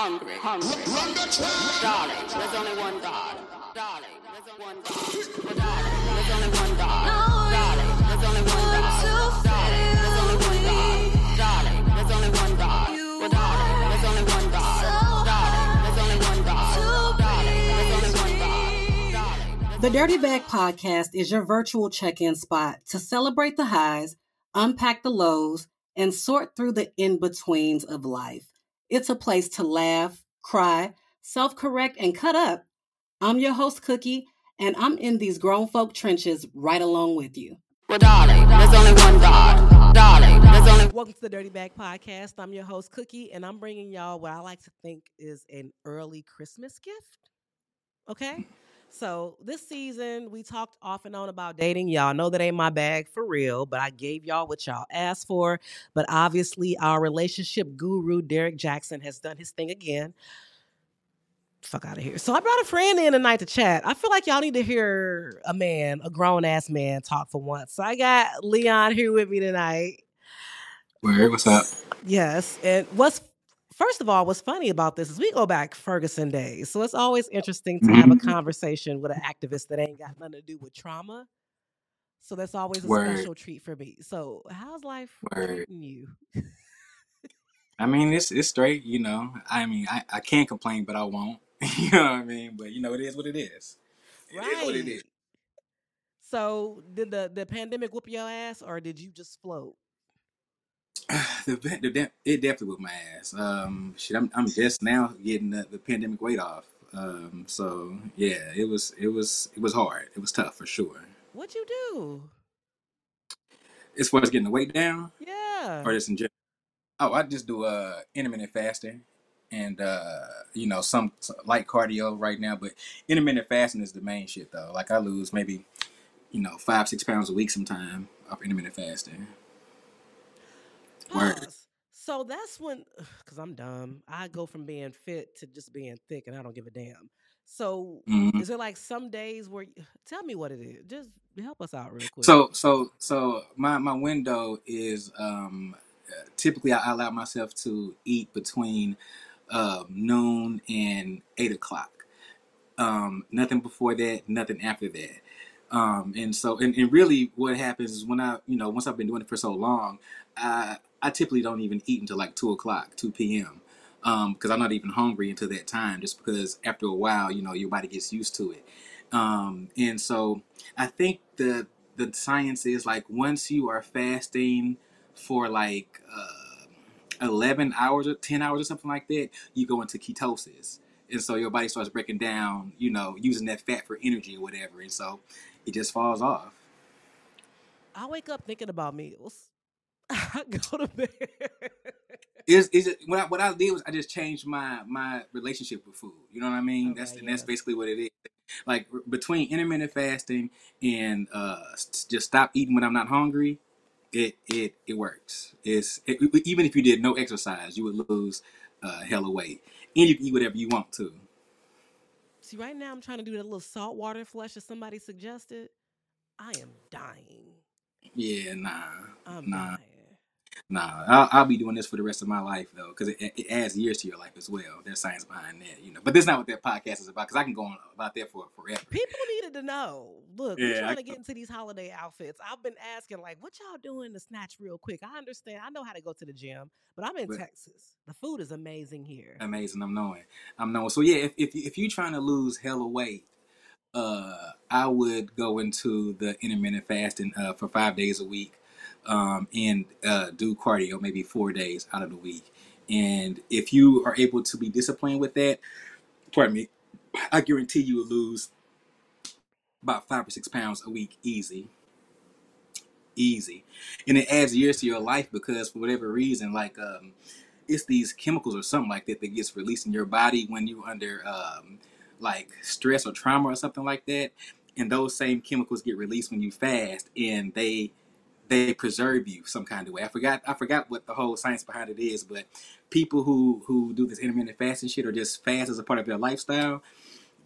hungry, hungry. Darling, there's only one God. Darling, there's only one God. Darling, there's only one God. Darling, there's only one God. Darling, there's only one God. Darling, there's only one God. Darling, there's only one God. Darling, there's only one God. Darling, there's only one God. The Dirty Bag Podcast is your virtual check in spot to celebrate the highs, unpack the lows, and sort through the in betweens of life. It's a place to laugh, cry, self correct, and cut up. I'm your host, Cookie, and I'm in these grown folk trenches right along with you. Well, darling, there's only one God. Darling, there's only Welcome to the Dirty Bag Podcast. I'm your host, Cookie, and I'm bringing y'all what I like to think is an early Christmas gift. Okay? So, this season, we talked off and on about dating. Y'all know that ain't my bag for real, but I gave y'all what y'all asked for. But obviously, our relationship guru, Derrick Jaxn, has done his thing again. Fuck out of here. So, I brought a friend in tonight to chat. I feel like y'all need to hear a man, a grown ass man, talk for once. So, I got Leon here with me tonight. Word, what's up? Yes. And what's first of all, what's funny about this is we go back Ferguson days. So it's always interesting to have a Mhm. conversation with an activist that ain't got nothing to do with trauma. So that's always a Word. special treat for me. So how's life Word. treating you? I mean, it's it's straight, you know. I mean, I, I can't complain, but I won't. you know what I mean? But you know, it is what it is. It is what it is. So did the, the pandemic whoop your ass or did you just float? the, the, the, it definitely whipped my ass. Um, shit, I'm I'm just now getting the, the pandemic weight off. Um, so yeah, it was it was it was hard. It was tough for sure. What'd you do? As far as getting the weight down, Yeah. or just in general. Oh, I just do uh intermittent fasting and uh you know some, some light cardio right now, but intermittent fasting is the main shit though. Like I lose maybe you know five six pounds a week sometime off intermittent fasting. So that's when, because I'm dumb, I go from being fit to just being thick, and I don't give a damn. So Mhm. is there like some days where? Tell me what it is. Just help us out real quick. So so so my my window is um uh, typically I allow myself to eat between um, noon and eight o'clock. Um, nothing before that, nothing after that. Um, and so and, and really what happens is when I you know once I've been doing it for so long, I I typically don't even eat until like two o'clock, two p.m. Um, because I'm not even hungry until that time, just because after a while, you know, your body gets used to it. Um, and so I think the the science is like once you are fasting for like uh, 11 hours or 10 hours or something like that, you go into ketosis. And so your body starts breaking down, you know, using that fat for energy or whatever. And so it just falls off. I wake up thinking about meals. I go to bed. Is is it what I, what I did was I just changed my my relationship with food. You know what I mean? that's Okay, and that's yeah. basically what it is. Like between intermittent fasting and uh just stop eating when I'm not hungry, it it it works. It's it, even if you did no exercise, you would lose uh, hella weight, and you can eat whatever you want to. See, right now I'm trying to do that little saltwater flush that somebody suggested. I am dying. Yeah, nah, I'm Nah. dying. Nah. I'll, I'll be doing this for the rest of my life though, because it, it adds years to your life as well. There's science behind that, you know. But that's not what that podcast is about, because I can go on about that for forever. People needed to know. Look, we're trying I- to get into these holiday outfits. I've been asking, like, what y'all doing to snatch real quick? I understand. I know how to go to the gym, but I'm in But- Texas. The food is amazing here. amazing. I'm knowing. I'm knowing. So yeah, if if, if you're trying to lose hella weight, uh, I would go into the intermittent fasting uh, for five days a week, um, and uh, do cardio maybe four days out of the week. And if you are able to be disciplined with that, pardon me, I guarantee you will lose about five or six pounds a week easy. Easy, and it adds years to your life because for whatever reason, like um, it's these chemicals or something like that that gets released in your body when you're under um, like stress or trauma or something like that and those same chemicals get released when you fast and they they preserve you some kind of way i forgot i forgot what the whole science behind it is but people who who do this intermittent fasting shit or just fast as a part of their lifestyle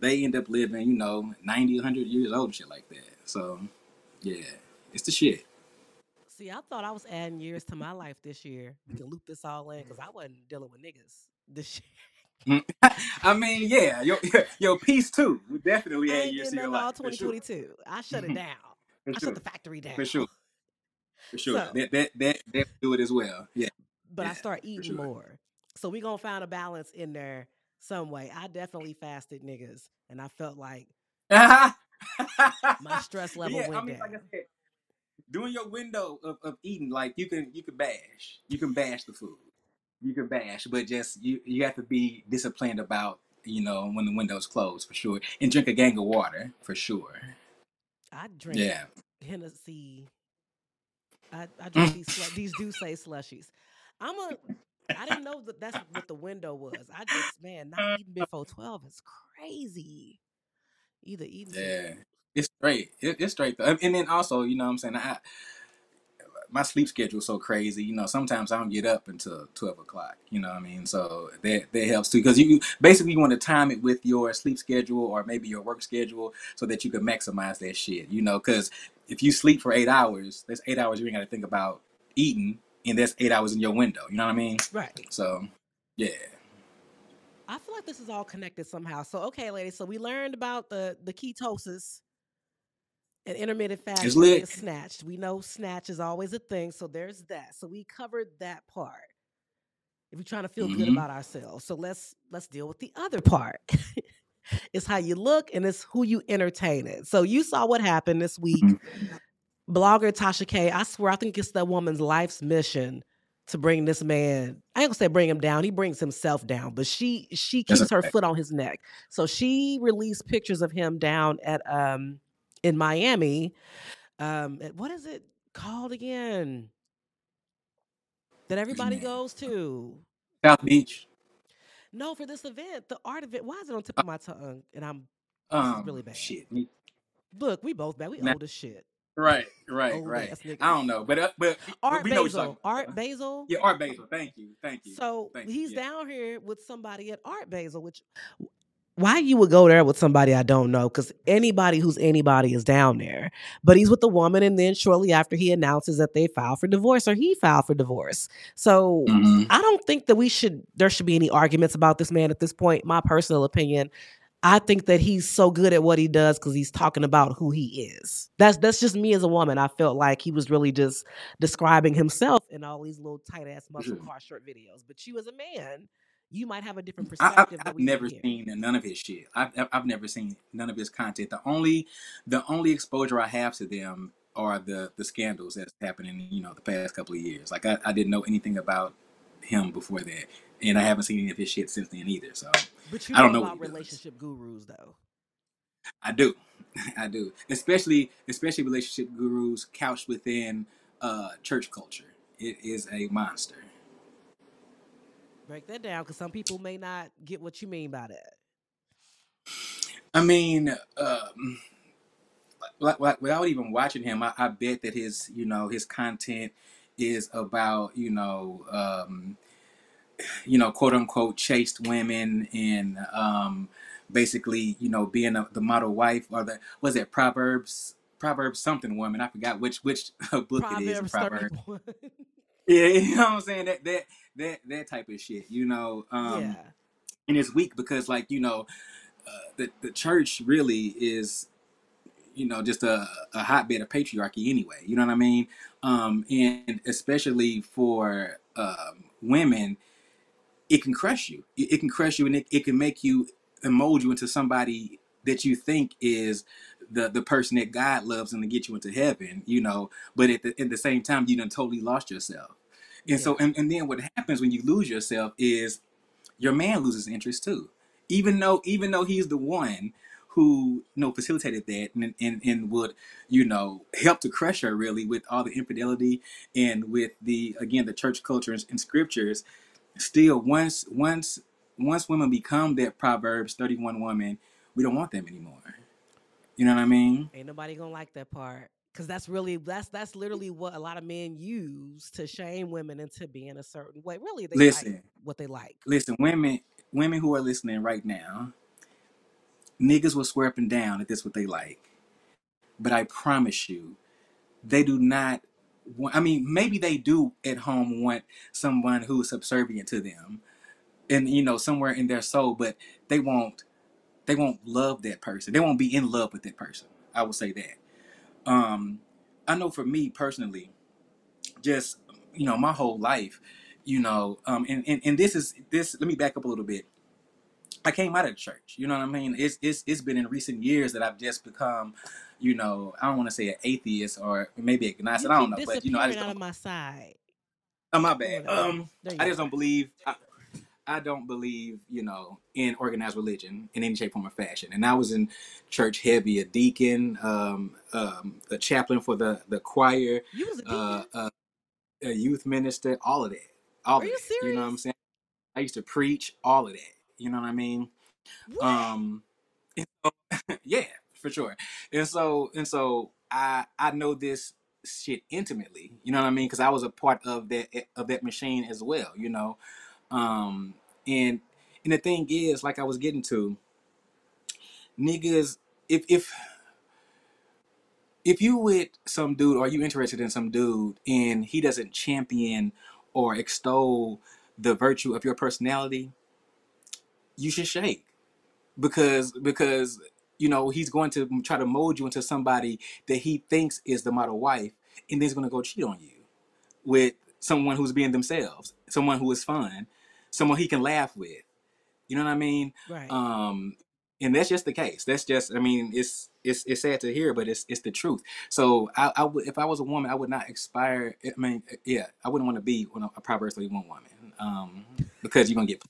they end up living you know 90 100 years old and shit like that so yeah it's the shit See, I thought I was adding years to my life this year. We can loop this all in because I wasn't dealing with niggas this year. Mm. I mean, yeah, your your piece too. We definitely had years of your nothing all life for sure. 2022. I shut it down. For I sure, shut the factory down. for sure, for sure. So, That that that that do it as well. Yeah, but I start eating sure. more. So we gonna find a balance in there some way. I definitely fasted niggas, and I felt like my stress level yeah, I went mean, like I down. said, during your window of, of eating, like you can you can bash, you can bash the food, you can bash, but just you you have to be disciplined about you know when the window's closed for sure, and drink a gang of water for sure. I drink Yeah. Hennessy. I, I drink these slu- these do say slushies. I'm a. I didn't know that that's what the window was. I just man, not eating before twelve is crazy. Either eating Yeah, it's straight. It, it's straight. Though. And then also, you know what I'm saying? I, my sleep schedule is so crazy. You know, sometimes I don't get up until 12 o'clock. You know what I mean? So that, that helps too. Because you basically you want to time it with your sleep schedule or maybe your work schedule so that you can maximize that shit. You know, because if you sleep for eight hours, that's eight hours you ain't got to think about eating. And that's eight hours in your window. You know what I mean? right. So, yeah. I feel like this is all connected somehow. So okay, ladies. So we learned about the the ketosis and intermittent fasting lit. and snatched. We know snatch is always a thing. So there's that. So we covered that part. If we're trying to feel good Mhm. about ourselves, so let's let's deal with the other part. it's how you look and it's who you entertain. It. So you saw what happened this week. Mhm. Blogger Tasha K. I swear, I think it's that woman's life's mission to bring this man. I ain't gonna say bring him down. He brings himself down, but she she keeps her foot on his neck. So she released pictures of him down at um in Miami. Um, what is it called again? That everybody goes to. South Beach. No, for this event, the art event. Why is it on tip of my tongue? And I'm Um, really bad. Shit. look, we both bad. We Nah. old as shit. Right, right, Old right. I don't know, but uh, but, Art we know Basel. talking. Art Basel. Yeah, Art Basel. Thank you, thank you. So Thank he's yeah. down here with somebody at Art Basel, which why you would go there with somebody I don't know? Because anybody who's anybody is down there. But he's with the woman, and then shortly after he announces that they filed for divorce or he filed for divorce. So Mhm. I don't think that we should there should be any arguments about this man at this point. My personal opinion. I think that he's so good at what he does because he's talking about who he is. That's that's just me as a woman. I felt like he was really just describing himself in all these little tight ass muscle car short videos. But you as a man, you might have a different perspective I, I've, we never seen none of his shit. I've I've- never seen none of his content. The only the only exposure I have to them are the the scandals that's happening. You know, the past couple of years. Like I, I didn't know anything about him before that, and I haven't seen any of his shit since then either. So But you I don't know about relationship gurus though. I do, I do. Especially especially relationship gurus couched within uh, church culture. It is a monster. Break that down because some people may not get what you mean by that. I mean, um, like, like without even watching him, I, I bet that his, you know, his content is about, you know, um, you know, quote unquote, chaste women and um, basically, you know, being a, the model wife or the was it Proverbs, Proverbs something woman. I forgot which which book it is Proverbs Proverbs. 31. Yeah, you know what I'm saying? That that that that type of shit. You know, um, yeah. and it's weak because like you know, uh, the the church really is you know just a, a hotbed of patriarchy anyway you know what i mean um and especially for um women it can crush you it, it can crush you and it, it can make you and mold you into somebody that you think is the the person that god loves and to get you into heaven you know but at the, at the same time you done totally lost yourself and so and, and then what happens when you lose yourself is your man loses interest too. Even though even though he's the one who you know facilitated that and, and and would you know help to crush her really with all the infidelity and with the again the church culture and, and scriptures still once once once women become that proverbs 31 woman we don't want them anymore you know what i mean Ain't nobody gonna like that part. Cause that's really that's that's literally what a lot of men use to shame women into being a certain way. Really, they like listen what they like. listen women women who are listening right now niggas will swear up and down that that's what they like but i promise you they do not want, I mean, maybe they do at home want someone who's subservient to them, and you know somewhere in their soul, but they won't they won't love that person. They won't be in love with that person. I would say that. Um, I know for me personally, just you know my whole life, you know, um, and, and and this is this. Let me back up a little bit. I came out of church. You know what I mean? It's it's it's been in recent years that I've just become, you know, I don't want to say an atheist or maybe agnostic. You I don't know, but you know, I just out of don't. my side. Oh my bad. Um, I just don't believe. I, I don't believe, you know, in organized religion in any shape, form, or fashion. And I was in church heavy, a deacon, um, um, a chaplain for the the choir, You was a uh, uh, a youth minister, all of that, all Are of you that. You know what I'm saying? I used to preach, all of that. You know what I mean? What? Um, yeah, for sure. And so and so I I know this shit intimately. You know what I mean? Because I was a part of that of that machine as well. You know, um, and and the thing is, like I was getting to, niggas, if if if you with some dude or you interested in some dude and he doesn't champion or extol the virtue of your personality, you should shake. Because because you know he's going to try to mold you into somebody that he thinks is the model wife and then he's going to go cheat on you with someone who's being themselves someone who is fun someone he can laugh with you know what i mean Right. um and that's just the case that's just i mean it's it's it's sad to hear but it's it's the truth so i, I would if i was a woman i would not aspire i mean yeah i wouldn't want to be a proverbs 31 woman um because you're gonna get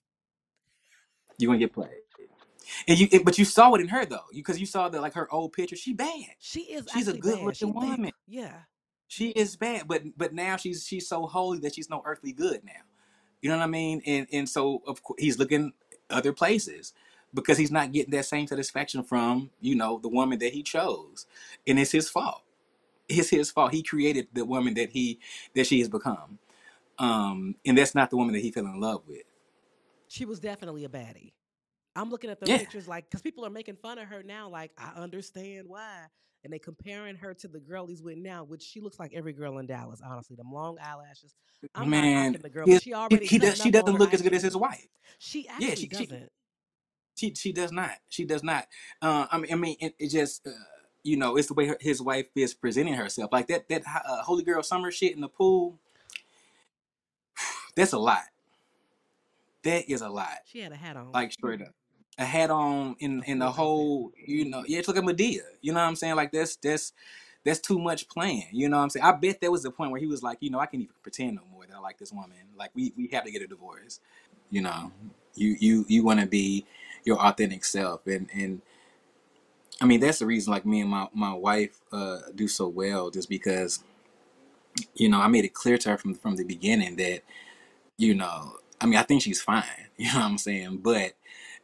you're gonna get played and you, but you saw it in her though, because you saw that like her old picture. She bad. she is She's a good bad. looking thick. woman. Yeah. She is bad, but but now she's she's so holy that she's no earthly good now. You know what I mean? And and so of course he's looking other places because he's not getting that same satisfaction from you know the woman that he chose, and it's his fault. It's his fault. He created the woman that he that she has become, um, and that's not the woman that he fell in love with. She was definitely a baddie. I'm looking at the Yeah. pictures like because people are making fun of her now. Like I understand why, and they comparing her to the girl he's with now, which she looks like every girl in Dallas. Honestly, them long eyelashes. I'm Man, the girl, she already he does, she doesn't look as good as his wife. She actually she, she doesn't. She she does not. She does not. Uh, I mean, I mean, it, it just uh, you know, it's the way her, his wife is presenting herself, like that that uh, holy girl summer shit in the pool. That's a lot. That is a lot. She had a hat on. Like straight up, a hat on in in the whole. You know, yeah, it's like a Madea. You know what I'm saying? Like that's that's that's too much playing. You know what I'm saying? I bet there was the point where he was like, you know, I can't even pretend no more that I like this woman. Like we we have to get a divorce. You know, you you you want to be your authentic self, and and I mean that's the reason like me and my my wife uh do so well, just because you know I made it clear to her from from the beginning that you know I mean I think she's fine. You know what I'm saying? But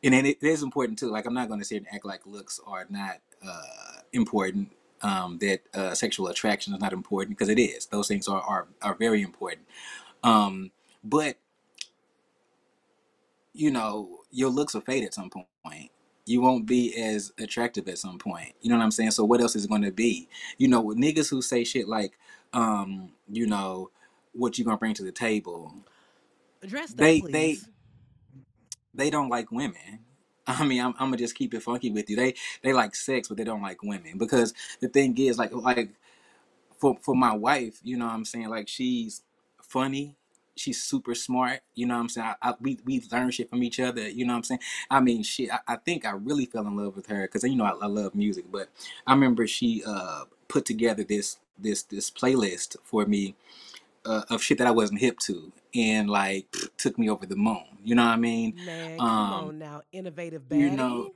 and it, it is important too. Like I'm not going to sit and act like looks are not uh important. Um, that uh, sexual attraction is not important because it is. Those things are are, are very important. Um, but you know, your looks will fade at some point. You won't be as attractive at some point. You know what I'm saying? So what else is going to be? You know, with niggas who say shit like, um, you know, what you gonna bring to the table? Address that, They please. they they don't like women. I mean, I'm, I'm gonna just keep it funky with you. They they like sex, but they don't like women because the thing is, like, like for for my wife, you know what I'm saying? Like she's funny. She's super smart. You know what I'm saying? I, I, we we learn shit from each other. You know what I'm saying? I mean, shit. I, I think I really fell in love with her because you know I, I love music. But I remember she uh put together this this this playlist for me uh, of shit that I wasn't hip to, and like took me over the moon. You know what I mean? Man, come Um, on now, innovative baddie. you know,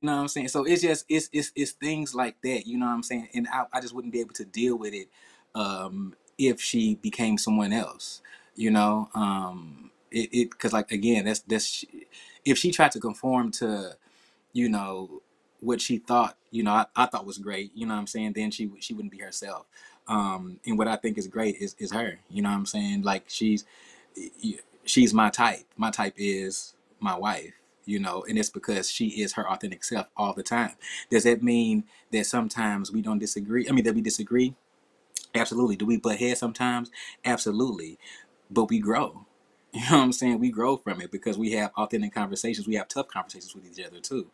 you know what I'm saying? So it's just it's it's it's things like that, you know what I'm saying? And I, I just wouldn't be able to deal with it um if she became someone else, you know? Um it it cuz like again, that's that's if she tried to conform to, you know, what she thought, you know, I, I thought was great, you know what I'm saying? Then she she wouldn't be herself. Um and what I think is great is is her, you know what I'm saying? Like she's she's my type. My type is my wife, you know, and it's because she is her authentic self all the time. Does that mean that sometimes we don't disagree? I mean, that we disagree? Absolutely. Do we butt heads sometimes? Absolutely. But we grow. You know what I'm saying? We grow from it because we have authentic conversations. We have tough conversations with each other too,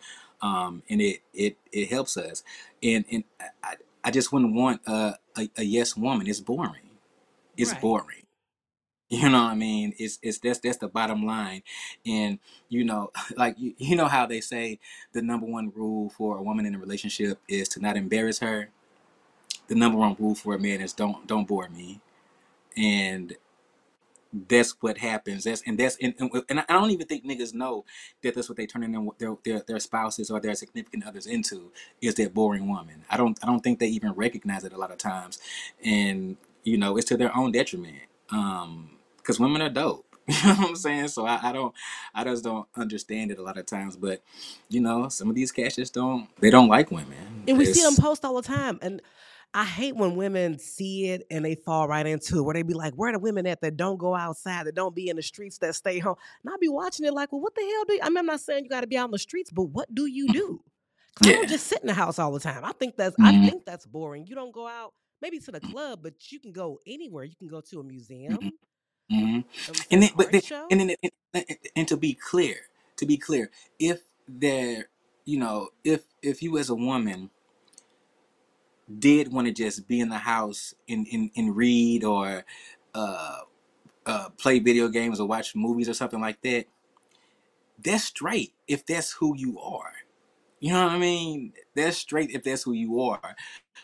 um, and it it it helps us. And and I, I just wouldn't want a, a, a yes woman. It's boring. It's Right. boring. You know what I mean? It's it's that's that's the bottom line. And you know, like you, you know how they say the number one rule for a woman in a relationship is to not embarrass her. The number one rule for a man is don't don't bore me. And that's what happens. That's and that's and, and, and I don't even think niggas know that that's what they turning their, their their their spouses or their significant others into is that boring woman. I don't I don't think they even recognize it a lot of times, and you know it's to their own detriment. Um, because women are dope. You know what I'm saying? So I, I don't, I just don't understand it a lot of times. But you know, some of these cats just don't. They don't like women. And we see them post all the time. And I hate when women see it and they fall right into it, where they be like, where are the women at that don't go outside, that don't be in the streets, that stay home? And I be watching it like, well, what the hell do you, I mean, I'm not saying you got to be out in the streets, but what do you do? 'Cause I don't just sit in the house all the time. I think that's, I Mhm. think that's boring. You don't go out maybe to the club, but you can go anywhere. You can go to a museum, Mhm. um, Mhm. And then, but then, show. and then, and, and to be clear, to be clear, if there, you know, if if you as a woman did want to just be in the house and and, and read or uh, uh, play video games or watch movies or something like that, that's straight. If that's who you are, you know what I mean. That's straight. If that's who you are.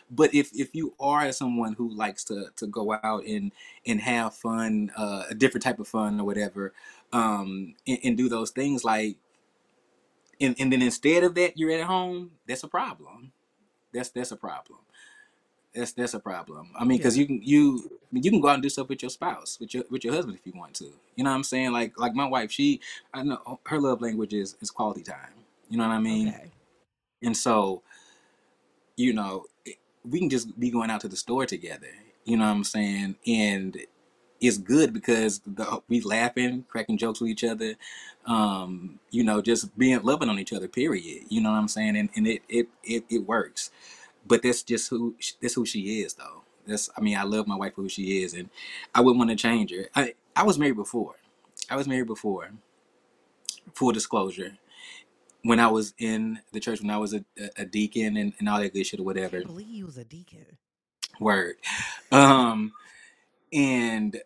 But if if you are someone who likes to to go out and and have fun, uh, a different type of fun or whatever, um, and, and do those things like, and, and then instead of that, you're at home. That's a problem. That's that's a problem. That's that's a problem. I mean, because you can you you can go out and do stuff with your spouse, with your with your husband if you want to. You know what I'm saying? Like like my wife, she I know her love language is is quality time. You know what I mean? Okay. And so you know, we can just be going out to the store together. You know what I'm saying? And it's good because the, we laughing, cracking jokes with each other, um, you know, just being loving on each other. Period. You know what I'm saying? And and it it it, it works. But that's just who that's who she is, though. That's I mean, I love my wife for who she is, and I wouldn't want to change her. I I was married before. I was married before. Full disclosure. When I was in the church, when I was a, a deacon and, and all that good shit or I whatever, can't believe you was a deacon. word. Um, and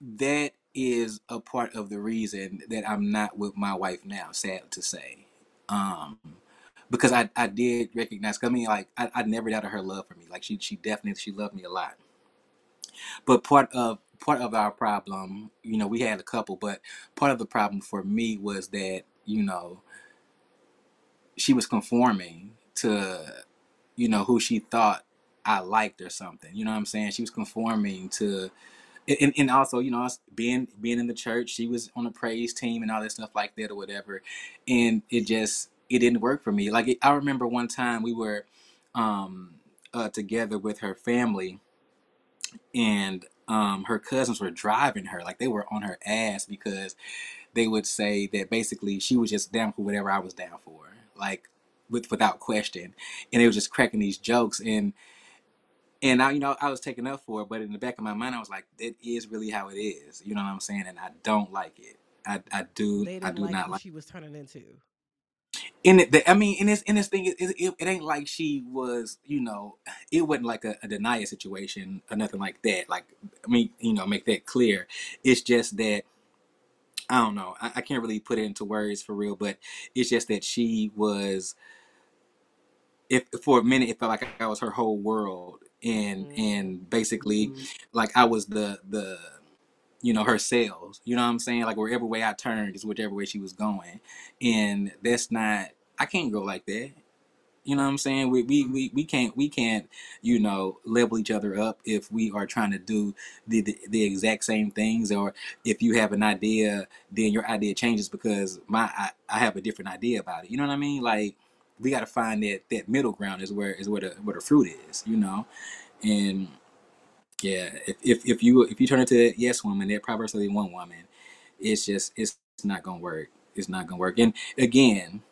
that is a part of the reason that I'm not with my wife now, sad to say. Um, because I, I did recognize, I mean, like, I, I never doubted her love for me. Like, she, she definitely, she loved me a lot. But part of, part of our problem, you know, we had a couple, but part of the problem for me was that, you know, she was conforming to, you know, who she thought I liked or something. You know what I'm saying? She was conforming to and, and also you know being being in the church she was on a praise team and all that stuff like that or whatever and it just it didn't work for me like i remember one time we were um uh, together with her family and um her cousins were driving her like they were on her ass because they would say that basically she was just down for whatever i was down for like with without question and they was just cracking these jokes and and I, you know, I was taken up for it, but in the back of my mind, I was like, "It is really how it is." You know what I'm saying? And I don't like it. I, I do, I do like not like. she was turning into. And it, the, I mean, and this, and this thing, it, it, it ain't like she was, you know, it wasn't like a, a denial situation or nothing like that. Like, I mean, you know, make that clear. It's just that I don't know. I, I can't really put it into words for real, but it's just that she was. If for a minute, it felt like I was her whole world, and Mhm. and basically, like I was the the you know, her sails. You know what I'm saying? Like wherever way I turned is whichever way she was going. And that's not I can't go like that. You know what I'm saying? We we, we, we can't we can't, you know, level each other up if we are trying to do the, the the exact same things or if you have an idea, then your idea changes because my I, I have a different idea about it. You know what I mean? Like we gotta find that that middle ground is where is where the where the fruit is, you know? And yeah, if, if if you if you turn into that yes woman, that Proverbs thirty one woman, it's just it's not gonna work. It's not gonna work. And again,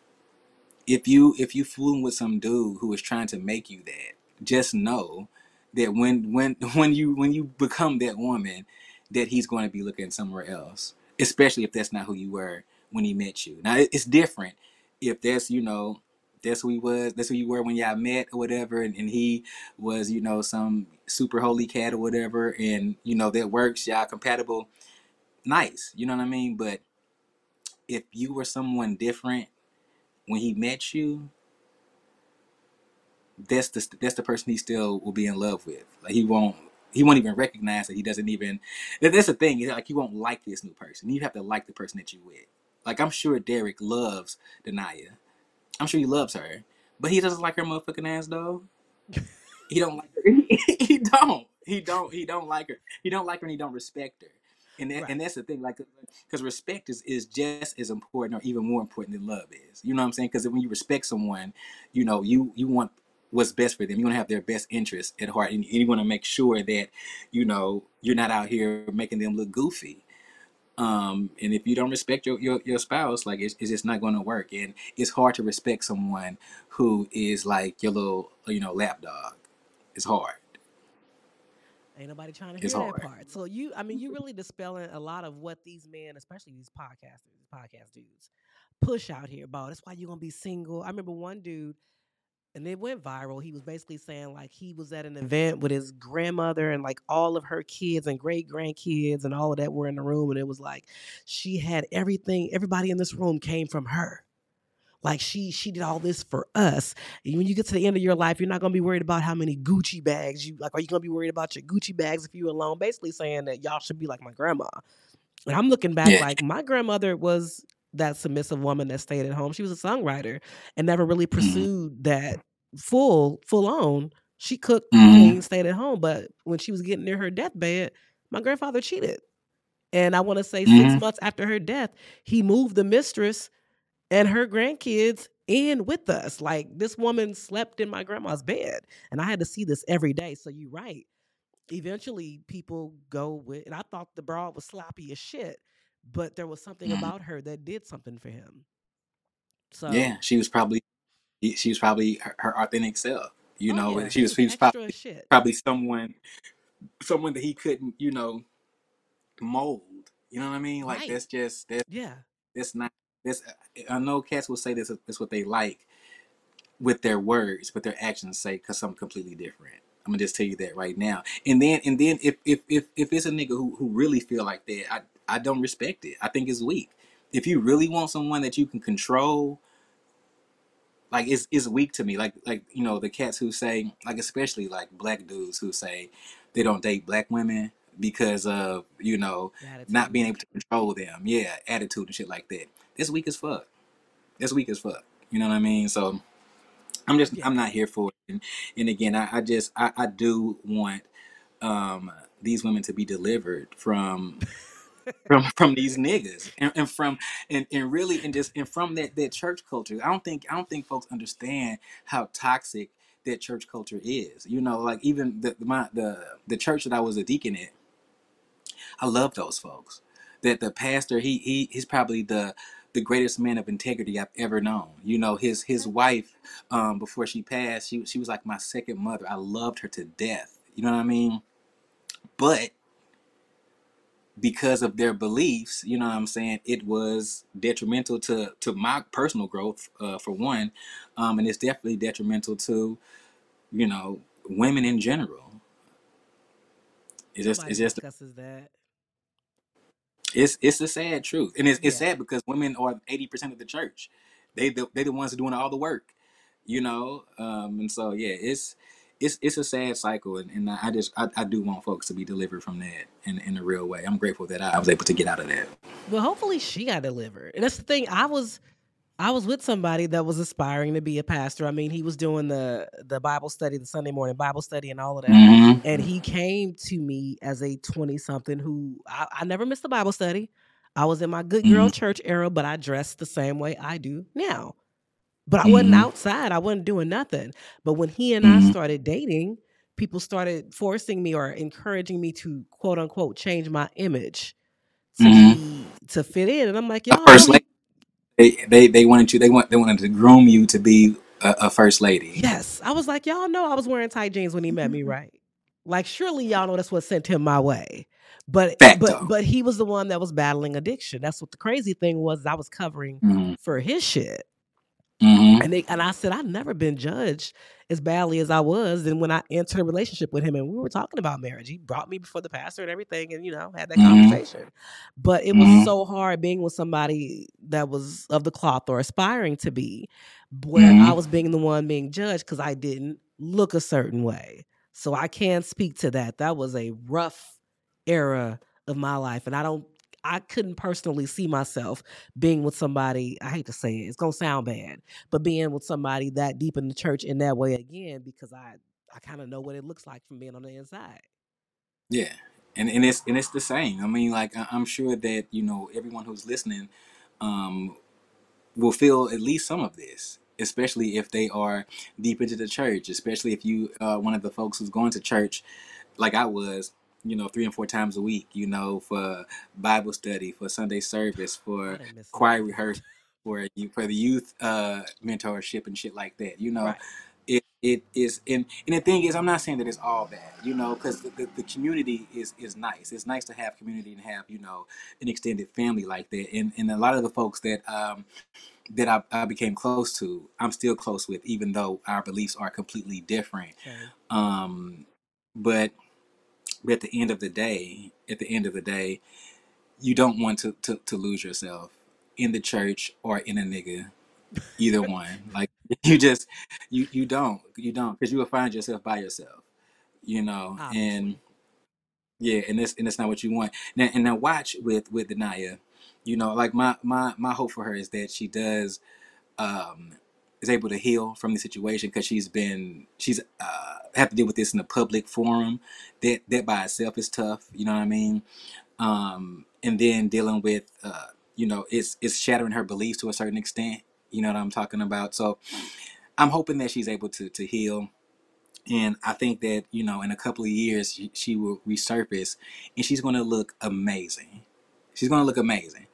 if you if you fooling with some dude who is trying to make you that, just know that when when when you when you become that woman, that he's going to be looking somewhere else, especially if that's not who you were when he met you. Now it's different if that's you know that's who he was, that's who you were when y'all met or whatever, and, and he was you know some super holy cat or whatever, and you know that works, y'all compatible, nice, you know what I mean. But if you were someone different when he met you, that's the that's the person he still will be in love with. Like he won't he won't even recognize that he doesn't even. That's the thing. Like he won't like this new person. You have to like the person that you with. Like I'm sure Derrick loves Da'Naia. I'm sure he loves her, but he doesn't like her motherfucking ass though. He don't like her. he don't. He don't. He don't like her. He don't like her, and he don't respect her. And that, Right. and that's the thing. Like, because respect is is just as important, or even more important than love is. You know what I'm saying? Because when you respect someone, you know you you want what's best for them. You want to have their best interests at heart, and you want to make sure that you know you're not out here making them look goofy. Um, and if you don't respect your, your, your spouse, like it's, it's just not going to work. And it's hard to respect someone who is like your little, you know, lapdog. It's hard. Ain't nobody trying to It's hear that hard. part. So you, I mean, you're really dispelling a lot of what these men, especially these podcasters, podcast dudes, push out here about. That's why you're gonna be single. I remember one dude, and it went viral. He was basically saying like he was at an event with his grandmother and like all of her kids and great grandkids and all of that were in the room, and it was like she had everything. Everybody in this room came from her. Like she she did all this for us. And when you get to the end of your life, you're not gonna be worried about how many Gucci bags you like. Are you gonna be worried about your Gucci bags if you're alone? Basically saying that y'all should be like my grandma. And I'm looking back like my grandmother was that submissive woman that stayed at home. She was a songwriter and never really Mm-hmm. pursued that full full on. She cooked, Mhm. cleaned, stayed at home. But when she was getting near her deathbed, my grandfather cheated. And I want to say six Mhm. months after her death, he moved the mistress and her grandkids in with us. Like this woman slept in my grandma's bed, and I had to see this every day. So you're right. Eventually, people go with, and I thought the broad was sloppy as shit, but there was something Mhm. about her that did something for him. So Yeah, she was probably she was probably her, her authentic self. You oh know, yeah, she was she was probably shit. probably someone someone that he couldn't you know mold. You know what I mean? Like Right. that's just that's Yeah, that's not that's. I know cats will say this is what they like with their words, but their actions say because something completely different. I'm gonna just tell you that right now. And then and then if if if, if it's a nigga who, who really feel like that, I I don't respect it. I think it's weak. If you really want someone that you can control, like it's it's weak to me. Like like you know the cats who say like especially like black dudes who say they don't date black women because of you know not being able to control them. Yeah, attitude and shit like that. That's weak as fuck. That's weak as fuck. You know what I mean? So I'm just Yeah. I'm not here for it. And, and again, I, I just I, I do want um these women to be delivered from from from these niggas and, and from and, and really and just and from that that church culture. I don't think I don't think folks understand how toxic that church culture is. You know, like even the my the the church that I was a deacon at, I love those folks. That the pastor he he he's probably the the greatest man of integrity I've ever known. You know, his his wife um before she passed, she she was like my second mother. I loved her to death. You know what I mean? But because of their beliefs, you know what I'm saying, it was detrimental to to my personal growth uh, for one, um, and it's definitely detrimental to you know women in general. It's just Nobody it's just discusses that. it's it's a sad truth, and it's it's Yeah. sad because women are eighty percent of the church. They the, they the ones doing all the work, you know, um, and so yeah, it's. It's, it's a sad cycle, and, and I just I, I do want folks to be delivered from that in, in a real way. I'm grateful that I was able to get out of that. Well, hopefully she got delivered. And that's the thing. I was I was with somebody that was aspiring to be a pastor. I mean, he was doing the the Bible study, the Sunday morning Bible study and all of that. Mhm. And he came to me as a 20 something who I, I never missed a Bible study. I was in my good girl Mhm. church era, but I dressed the same way I do now. But I wasn't Mhm. outside. I wasn't doing nothing. But when he and I Mhm. started dating, people started forcing me or encouraging me to quote unquote change my image to Mhm. to fit in. And I'm like, y'all first lady. They, they they wanted you. They want they wanted to groom you to be a, a first lady. Yes. I was like, y'all know I was wearing tight jeans when he met me, right? Like surely y'all know that's what sent him my way. But Facto. but but he was the one that was battling addiction. That's what the crazy thing was. I was covering Mhm. for his shit. Mhm. And they, and I said I've never been judged as badly as I was. And when I entered a relationship with him and we were talking about marriage, he brought me before the pastor and everything, and you know had that Mhm. conversation. But it was Mhm. so hard being with somebody that was of the cloth or aspiring to be, where I Mhm. was being the one being judged because I didn't look a certain way. So I can speak to that. That was a rough era of my life, and I don't. I couldn't personally see myself being with somebody. I hate to say it; it's gonna sound bad, but being with somebody that deep in the church in that way again because I I kind of know what it looks like from being on the inside. Yeah, and and it's and it's the same. I mean, like I- I'm sure that you know everyone who's listening um, will feel at least some of this, especially if they are deep into the church. Especially if you uh, one of the folks who's going to church, like I was, you know, three and four times a week. You know, for Bible study, for Sunday service, for choir rehearsal, for you for the youth uh, mentorship and shit like that. You know, Right. it it is and and the thing is i'm not saying that it's all bad you know because the, the, the community is is nice it's nice to have community and have you know an extended family like that and and a lot of the folks that um that I, I became close to i'm still close with even though our beliefs are completely different Okay. um but but at the end of the day at the end of the day you don't want to to, to lose yourself in the church or in a nigga either one. Like you just you you don't you don't because you will find yourself by yourself you know? And Obviously. yeah and that's and that's not what you want. Now and now watch with with Da'Naia. You know like my my my hope for her is that she does um is able to heal from the situation because she's been she's uh have to deal with this in a public forum. That that by itself is tough you know what i mean? Um and then dealing with uh you know it's it's shattering her beliefs to a certain extent you know what i'm talking about? So i'm hoping that she's able to to heal. And i think that you know in a couple of years she, she will resurface and she's going to look amazing. She's going to look amazing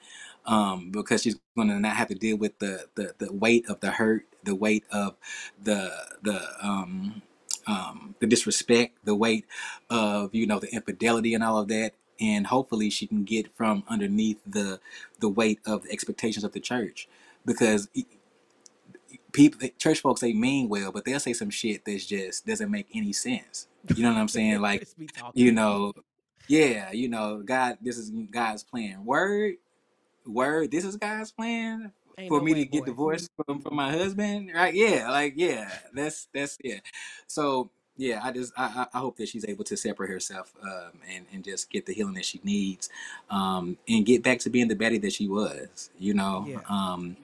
um, because she's going to not have to deal with the, the, the weight of the hurt, the weight of the the um, um, the disrespect, the weight of you know the infidelity and all of that, and hopefully she can get from underneath the the weight of the expectations of the church, because people church folks they mean well, but they'll say some shit that just doesn't make any sense. You know what I'm saying? Like Just be talking. you know, yeah, you know, God, this is God's plan. Word word this is god's plan Ain't for no me way, to get boy. divorced from, from my husband right yeah like yeah that's that's yeah so yeah i just i i I hope that she's able to separate herself um and and just get the healing that she needs um and get back to being the betty that she was you know Yeah. um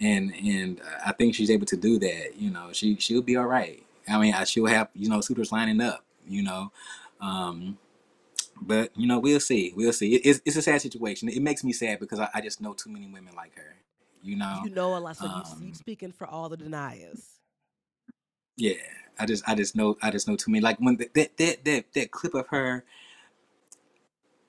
and and i think she's able to do that you know she she'll be all right i mean I, she'll have you know suitors lining up you know um but you know, we'll see. We'll see. It, it's, it's a sad situation. It makes me sad because I, I just know too many women like her. You know, You know a lot. So you you um, speaking for all the deniers. yeah. I just I just know I just know too many. Like when that that that that, that clip of her,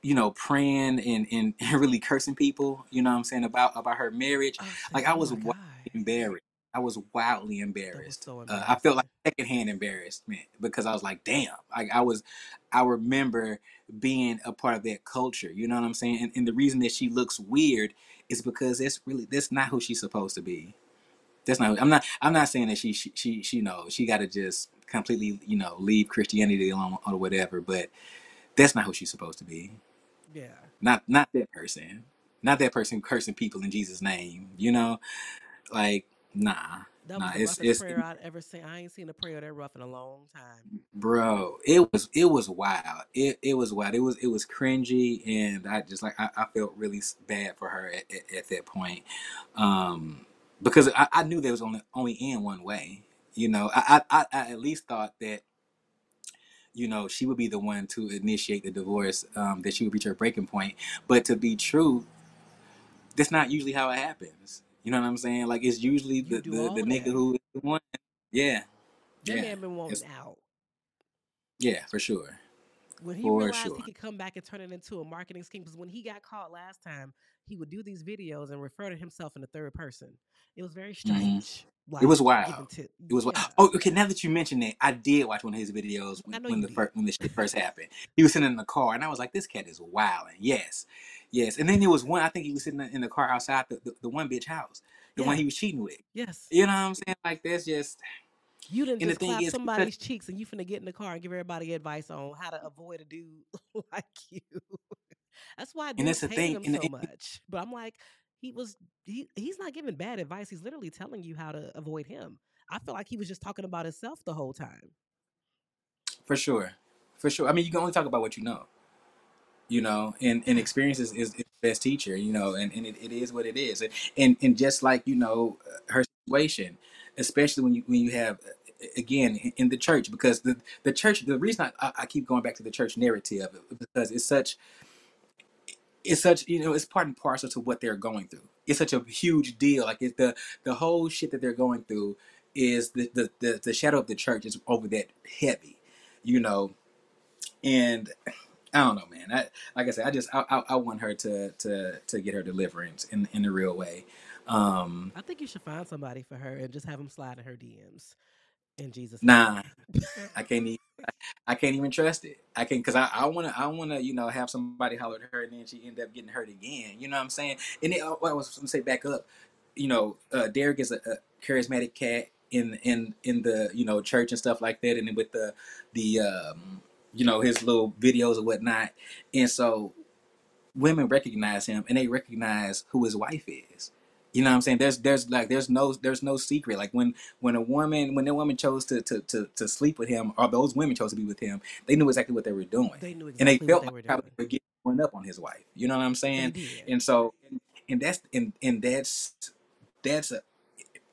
you know, praying and, and really cursing people. You know what I'm saying about about her marriage. Was Like I oh was wildly embarrassed. I was wildly that was embarrassed. so Uh, I felt like secondhand embarrassment because I was like, damn. Like I was, I remember being a part of that culture. You know what I'm saying? And, and the reason that she looks weird is because that's really that's not who she's supposed to be. That's not. I'm not. I'm not saying that she she she, she knows she got to just completely you know leave Christianity alone or whatever. But that's not who she's supposed to be. Yeah. Not not that person. Not that person cursing people in Jesus' name. You know, like nah, That nah. the It's roughest it's prayer I'd ever seen. I ain't seen a prayer that rough in a long time. bro. It was it was wild. It it was wild. It was it was cringy, and I just like I, I felt really s- bad for her at, at, at that point, um, because I, I knew there was only only in one way. You know, I, I I I at least thought that you know she would be the one to initiate the divorce. Um, that she would reach her breaking point. But to be true, that's not usually how it happens. You know what I'm saying? Like it's usually the the, the nigga that. who is the one. Yeah, That yeah, man been wanting out. yeah, for sure, when he For realized sure. he could come back and turn it into a marketing scheme. Because when he got caught last time, he would do these videos and refer to himself in the third person. It was very strange. Like Mm-hmm. was wild. It was yeah. oh okay. Now that you mention that, I did watch one of his videos when, when the did. first when the shit first happened. He was sitting in the car, and I was like, "This cat is wild." Yes, yes. And then there was one. I think he was sitting in the car outside the, the, the one bitch house, the one he was cheating with. Yes. You know what I'm saying? Like that's just You didn't And the just thing clap is, because- somebody's cheeks and you finna get in the car and give everybody advice on how to avoid a dude like you. That's why And that's dudes the hate thing, him and- so and- much. But I'm like, he was he he's not giving bad advice. He's literally telling you how to avoid him. I feel like he was just talking about himself the whole time. for sure, for sure. I mean, you can only talk about what you know. You know, and, and experience is, is, the best teacher, you know, and, and it, it is what it is. And, and and just like, you know, her situation, especially when you when you have again in- the church, because the, the church the reason I, I keep going back to the church narrative because it's such it's such you know it's part and parcel to what they're going through. It's such a huge deal. Like it's the the whole shit that they're going through is the the the, the shadow of the church is over that heavy, you know, and I don't know, man. I like I said, I just I, I, I want her to to to get her deliverance in in the real way. Um, I think you should find somebody for her and just have him slide in her DMs. In Jesus' Nah. I can't even. I can't even trust it. I can because I, I wanna I wanna you know have somebody holler at her and then she end up getting hurt again. You know what I'm saying? And then, oh, I was gonna say back up. You know, uh, Derrick is a, a charismatic cat in in in the you know church and stuff like that, and then with the the um, you know his little videos and whatnot. And so women recognize him and they recognize who his wife is. You know what I'm saying? There's there's like there's no there's no secret. Like when when a woman when that woman chose to to to, to sleep with him or those women chose to be with him, they knew exactly what they were doing. They knew and they felt they like they were getting up on his wife. You know what I'm saying? And so and, and that's and and that's that's a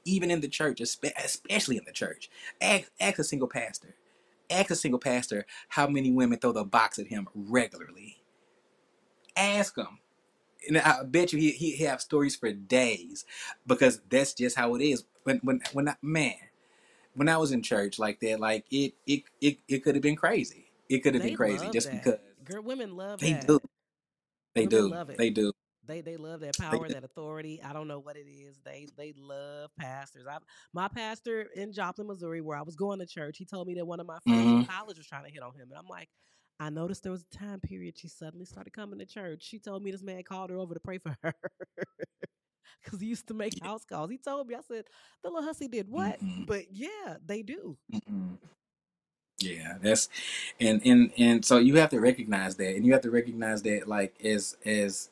even in the church, especially in the church. Ask, ask a single pastor. Ask a single pastor how many women throw the box at him regularly. Ask him. And I bet you he, he he have stories for days because that's just how it is. When when when I, man, when I was in church like that, like it it it, it could have been crazy. It could have been crazy just that. because Girl, women love they that. do. They Women do. They do. They they love that power, that authority. I don't know what it is. They they love pastors. I my pastor in Joplin, Missouri, where I was going to church, he told me that one of my friends from Mhm. college was trying to hit on him, and I'm like, I noticed there was a time period she suddenly started coming to church. She told me this man called her over to pray for her. Cause he used to make house calls. He told me, I said, the little hussy did what? Mhm. But yeah, they do. Mm-mm. Yeah, that's and and and so you have to recognize that, and you have to recognize that like as as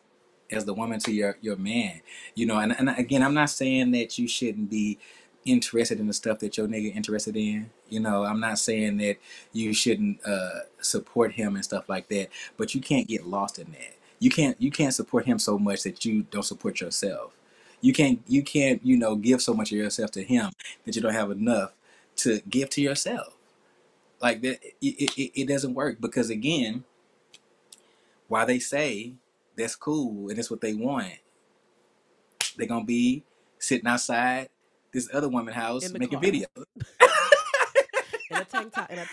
as the woman to your your man, you know. And, and again, I'm not saying that you shouldn't be interested in the stuff that your nigga interested in. You know, I'm not saying that you shouldn't uh, support him and stuff like that. But you can't get lost in that. You can't you can't support him so much that you don't support yourself. You can't you can't you know give so much of yourself to him that you don't have enough to give to yourself like that it, it, it it doesn't work because again why they say that's cool and that's what they want they're gonna be sitting outside this other woman house In making car. videos In a tank top, in a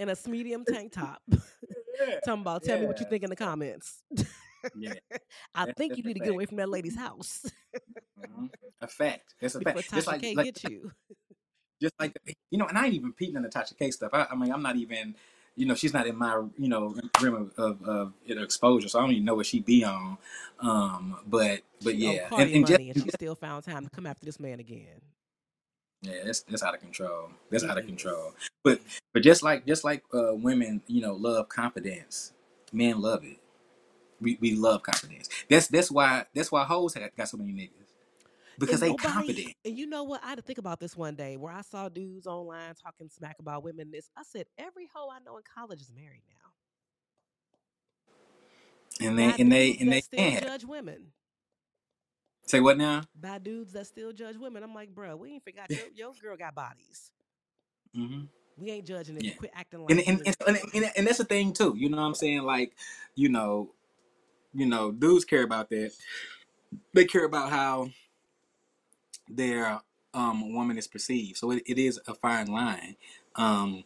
in a medium tank top. Talking about, tell me what you think in the comments. yeah I That's- think you need to get away from that lady's house Mhm. a fact that's a before fact Tasha just like, K like get you. just like you know and i ain't even peeping on the Tasha K stuff I, I mean i'm not even you know she's not in my you know rim of, of, of you know, exposure so i don't even know what she'd be on um but but She yeah and, and just and she still found time to come after this man again. Yeah, that's that's out of control. That's out of control. But but just like just like uh, women, you know, love confidence. Men love it. We we love confidence. That's that's why that's why hoes got, got so many niggas because And they nobody- confident. And you know what? I had to think about this one day where I saw dudes online talking smack about women. This I said, every hoe I know in college is married now. And they By and they dudes and that they still judge women. say what now? By dudes that still judge women. I'm like, bruh, we ain't forgot your, your girl got bodies. hmm We ain't judging it. Yeah. Quit acting like And and, you're- and, and and and that's the thing too. You know what I'm saying? Like, you know, you know, dudes care about that. They care about how their um woman is perceived. So it, it is a fine line. Um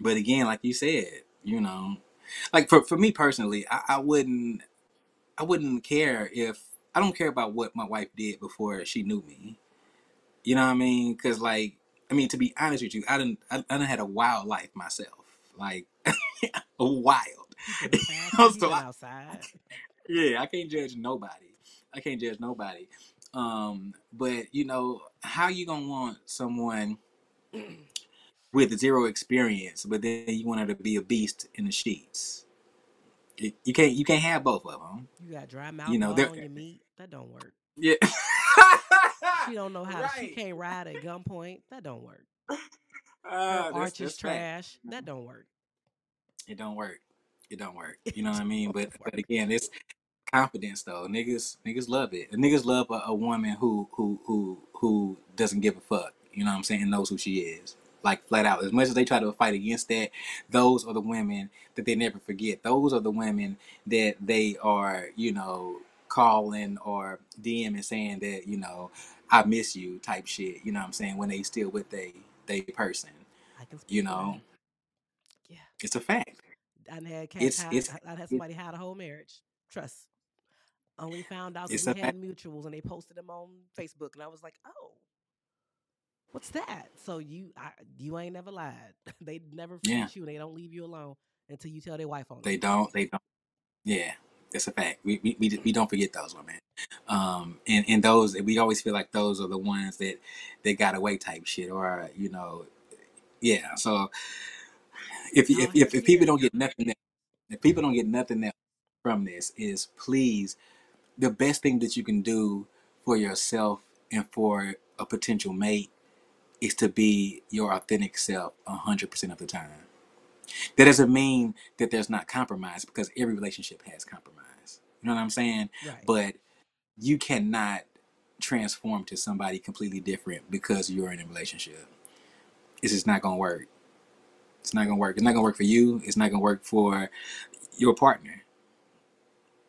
but again, like you said, you know, like for for me personally, I, I wouldn't I wouldn't care if I don't care about what my wife did before she knew me. You know what I mean? Because like I mean to be honest with you, I didn't I, I done had a wild life myself, like a wild. You been passing, you So I- outside. yeah, I can't judge nobody. I can't judge nobody. Um, but you know, how you gonna want someone with zero experience, but then you want her to be a beast in the sheets? You, you can't. You can't have both of them. You got dry mouth You know, on your meat. That don't work. Yeah. She don't know how. To, she can't ride at gunpoint. That don't work. Uh, Her arch is trash. That don't work. It don't work. It don't work. You know what I mean? But but again, it's confidence though. Niggas niggas love it. Niggas love a, a woman who who who who doesn't give a fuck. You know what I'm saying? Knows who she is. Like flat out. As much as they try to fight against that, those are the women that they never forget. Those are the women that they are, you know, calling or DMing saying that, you know, I miss you type shit. You know what I'm saying? When they still with they they person. I can speak You know. Yeah. It's a fact. I had It's- it's- I had somebody hide a whole marriage. Trust. Only found out It's we had mutuals and they posted them on Facebook, and I was like, "Oh, what's that?" So you, I, you ain't never lied. they never forget Yeah. you, and they don't leave you alone until you tell their wife on They it. don't. They don't. Yeah, that's a fact. We we we, we don't forget those women. Um, and and those we always feel like those are the ones that they got away type shit, or you know, yeah. So if if if, if people don't get nothing, else, if people don't get nothing else from this, is please the best thing that you can do for yourself and for a potential mate is to be your authentic self hundred percent of the time. That doesn't mean that there's not compromise because every relationship has compromise. You know what I'm saying? Right. But you cannot transform to somebody completely different because you're in a relationship. It's just not gonna work. It's not gonna work. It's not gonna work for you. It's not gonna work for your partner.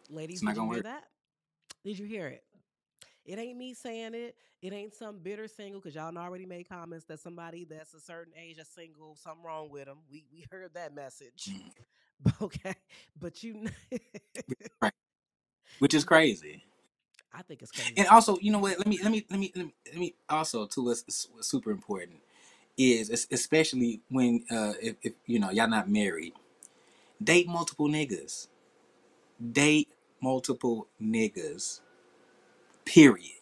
Ladies, it's not gonna hear work. that? Did you hear it? It ain't me saying it. It ain't some bitter single because y'all already made comments that somebody that's a certain age is single, something wrong with them. We we heard that message. Mm. Okay, but you, Which is crazy. I think it's crazy. And also, you know what? Let me let me let me let me, let me also too. What's, what's super important is especially when uh if, if you know y'all not married, date multiple niggas. Date multiple niggas. Period.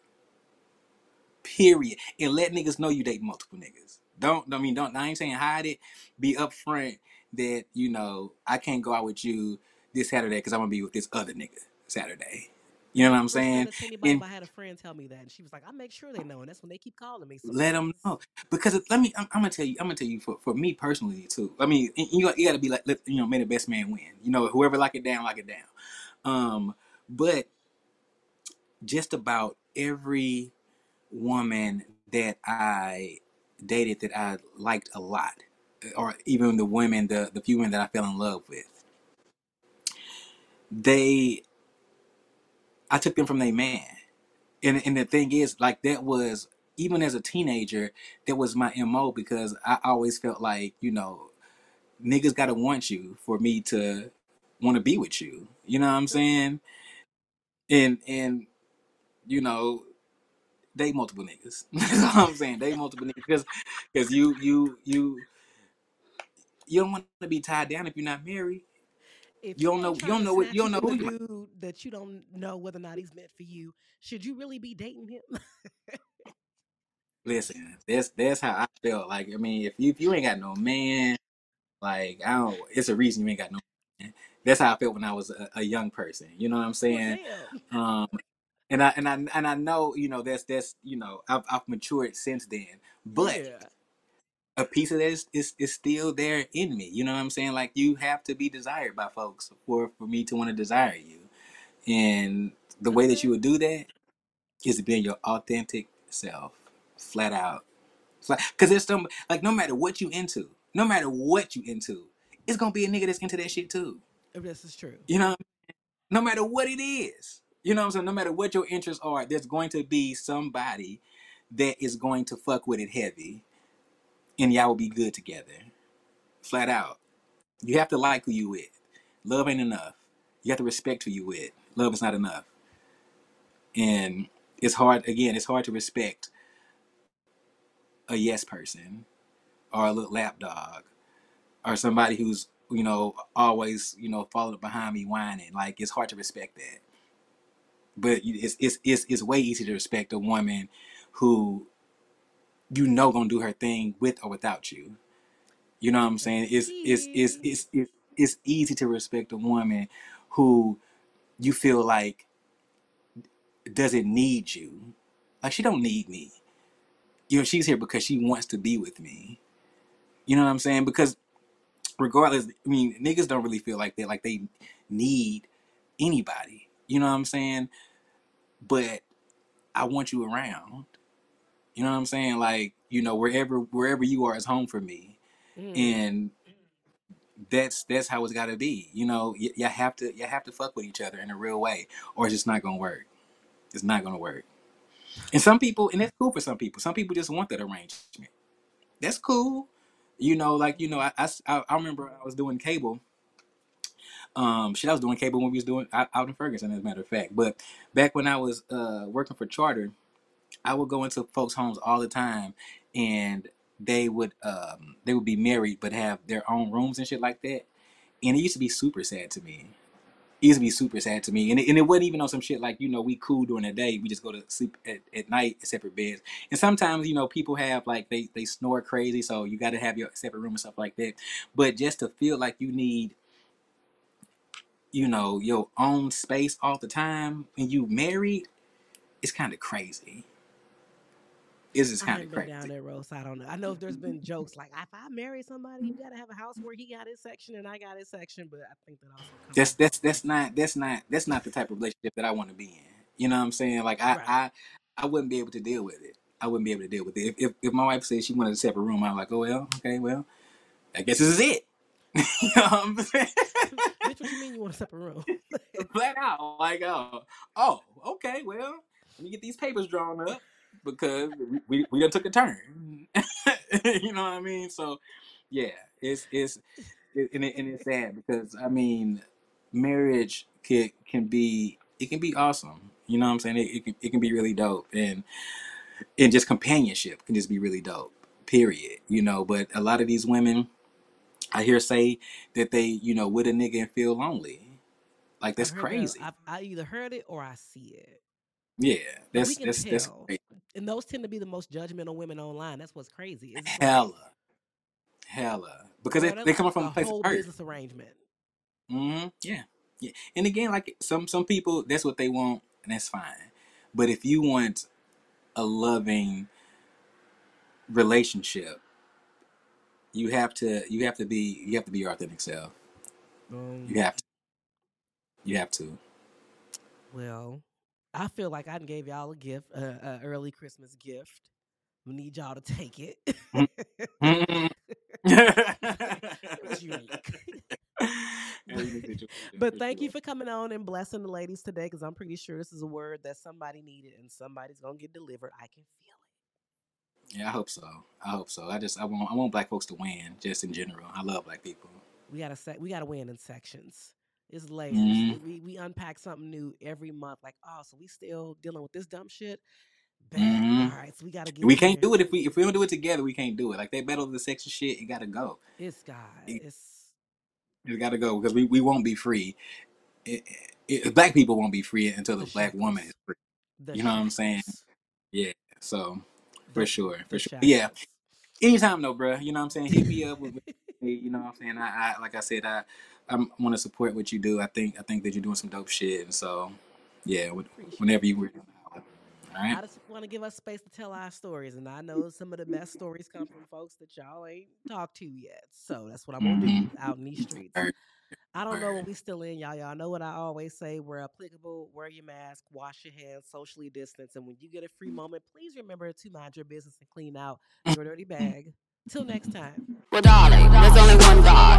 Period. And let niggas know you date multiple niggas. Don't I mean don't I ain't saying hide it. Be upfront that you know I can't go out with you this Saturday because I'm gonna be with this other nigga Saturday. You know what I'm saying? to And- I had a friend tell me that, and she was like, "I make sure they know," and that's when they keep calling me. let them know because it- let me I'm, I'm gonna tell you i'm gonna tell you for, for me personally too i mean you, got- you gotta be like let, you know may the best man win you know whoever lock it down lock it down um but just about every woman that i dated that i liked a lot or even the women the the few women that i fell in love with they i took them from their man. And and the thing is like that was even as a teenager that was my mo because i always felt like you know niggas gotta want you for me to want to be with you you know what i'm saying and and you know they multiple niggas that's all i'm saying they multiple niggas because because you you you you don't want to be tied down if you're not married If You don't ain't know- you trying don't to know what- snatch you don't know who a you- dude that you don't know whether or not he's meant for you. Should you really be dating him? listen that's that's how i felt like i mean if you if you ain't got no man like i don't it's a reason you ain't got no man that's how i felt when i was a, a young person you know what i'm Well, saying damn. um and I and I and I know you know that's that's you know I've I've matured since then, but yeah. a piece of that is, is is still there in me. You know what I'm saying? Like you have to be desired by folks for for me to want to desire you, and the way that you would do that is being your authentic self, flat out. Because there's some like no matter what you into, no matter what you into, it's gonna be a nigga that's into that shit too. This is true. You know, no matter what it is. You know what I'm saying? No matter what your interests are, there's going to be somebody that is going to fuck with it heavy and y'all will be good together. Flat out. You have to like who you with. Love ain't enough. You have to respect who you with. Love is not enough. And it's hard again, it's hard to respect a yes person or a little lap dog or somebody who's, you know, always, you know, following behind me whining. Like it's hard to respect that. But it's it's it's, it's way easier to respect a woman who you know gonna do her thing with or without you. You know what I'm saying? It's it's it's it's it's, it's easy to respect a woman who you feel like doesn't need you. Like she don't need me. You know, she's here because she wants to be with me. You know what I'm saying? Because regardless, I mean, niggas don't really feel like they Like they need anybody. You know what I'm saying? But I want you around. You know what I'm saying? Like, you know, wherever wherever you are is home for me. Mm. And that's that's how it's got to be. You know, you, you have to you have to fuck with each other in a real way, or it's just not gonna work. It's not gonna work. And some people, and that's cool for some people. Some people just want that arrangement. That's cool. You know, like you know, I, I, I remember I was doing cable. Um, shit, I was doing cable when we was doing out, out in Ferguson, as a matter of fact. But back when I was uh working for Charter, I would go into folks' homes all the time, and they would um they would be married but have their own rooms and shit like that. And it used to be super sad to me. Used to be super sad to me, and it, and it wasn't even on some shit like you know we cool during the day, we just go to sleep at, at night in separate beds. And sometimes you know people have like they they snore crazy, so you got to have your separate room and stuff like that. But just to feel like you need you know your own space all the time when you married, it's kind of crazy. It's just I kind of been down crazy. that road, so I don't know. I know if there's been jokes like if I marry somebody, you gotta have a house where he got his section and I got his section, but I think that also That's that's that's not that's not that's not the type of relationship that I want to be in. You know what I'm saying? Like I right. I I wouldn't be able to deal with it. I wouldn't be able to deal with it. If if, if my wife said she wanted a separate room, I'm like, oh well, okay, well, I guess this is it. you know what I'm saying? Bitch, what you mean you want a separate room? Flat out, like, oh, oh, okay, well, let me get these papers drawn up because we we, we done took a turn. you know what I mean? So, yeah, it's it's it, and, it, and it's sad because I mean, marriage can can be it can be awesome. You know what I'm saying? It, it can it can be really dope, and and just companionship can just be really dope. Period. You know, but a lot of these women I hear say that they you know with a nigga and feel lonely. Like that's that. crazy. I've, I either heard it or I see it. Yeah, we that's can that's that's tell. crazy. And those tend to be the most judgmental women online. That's what's crazy. Is like, hella, hella, because they they come like from a a place of whole hurt. business arrangement. hmm Yeah, yeah. And again, like some some people, that's what they want, and that's fine. But if you want a loving relationship, you have to you have to be you have to be your authentic self. Um, You have to. You have to. well, I feel like I gave y'all a gift, uh, a early Christmas gift. We need y'all to take it. It was unique. Yeah, unique situation, But thank you for coming on and blessing the ladies today because I'm pretty sure this is a word that somebody needed and somebody's gonna get delivered. I can feel it. Yeah, I hope so. I hope so. I just I want I want black folks to win, just in general. I love black people. We gotta sec- we gotta win in sections. It's layers. Mhm. We we unpack something new every month. Like, oh, so we still dealing with this dumb shit. Mhm. All right, so we gotta get We can't do it if we if we don't do it together. We can't do it. Like that battle of the sexes shit, it gotta go. It's God. It, It's it gotta go because we, we won't be free. It, it, black people won't be free until the, the black woman is free. The You know what I'm saying? Yeah. So for The sure, for sure. But yeah. shackles. Anytime though, bruh. You know what I'm saying? Hit me up with. with- You know what I'm saying? I, I like I said, I I want to support what you do. I think I think that you're doing some dope shit, and so yeah. Appreciate Whenever you were, all right. I just want to give us space to tell our stories, and I know some of the best stories come from folks that y'all ain't talked to yet. So that's what I'm gonna Mm-hmm. do out in these streets. Word, I don't know when we still in, y'all. Y'all know what I always say. Where applicable, wear your mask, wash your hands, socially distance, and when you get a free moment, please remember to mind your business and clean out your dirty bag. Till next time. Well, darling, there's only one God.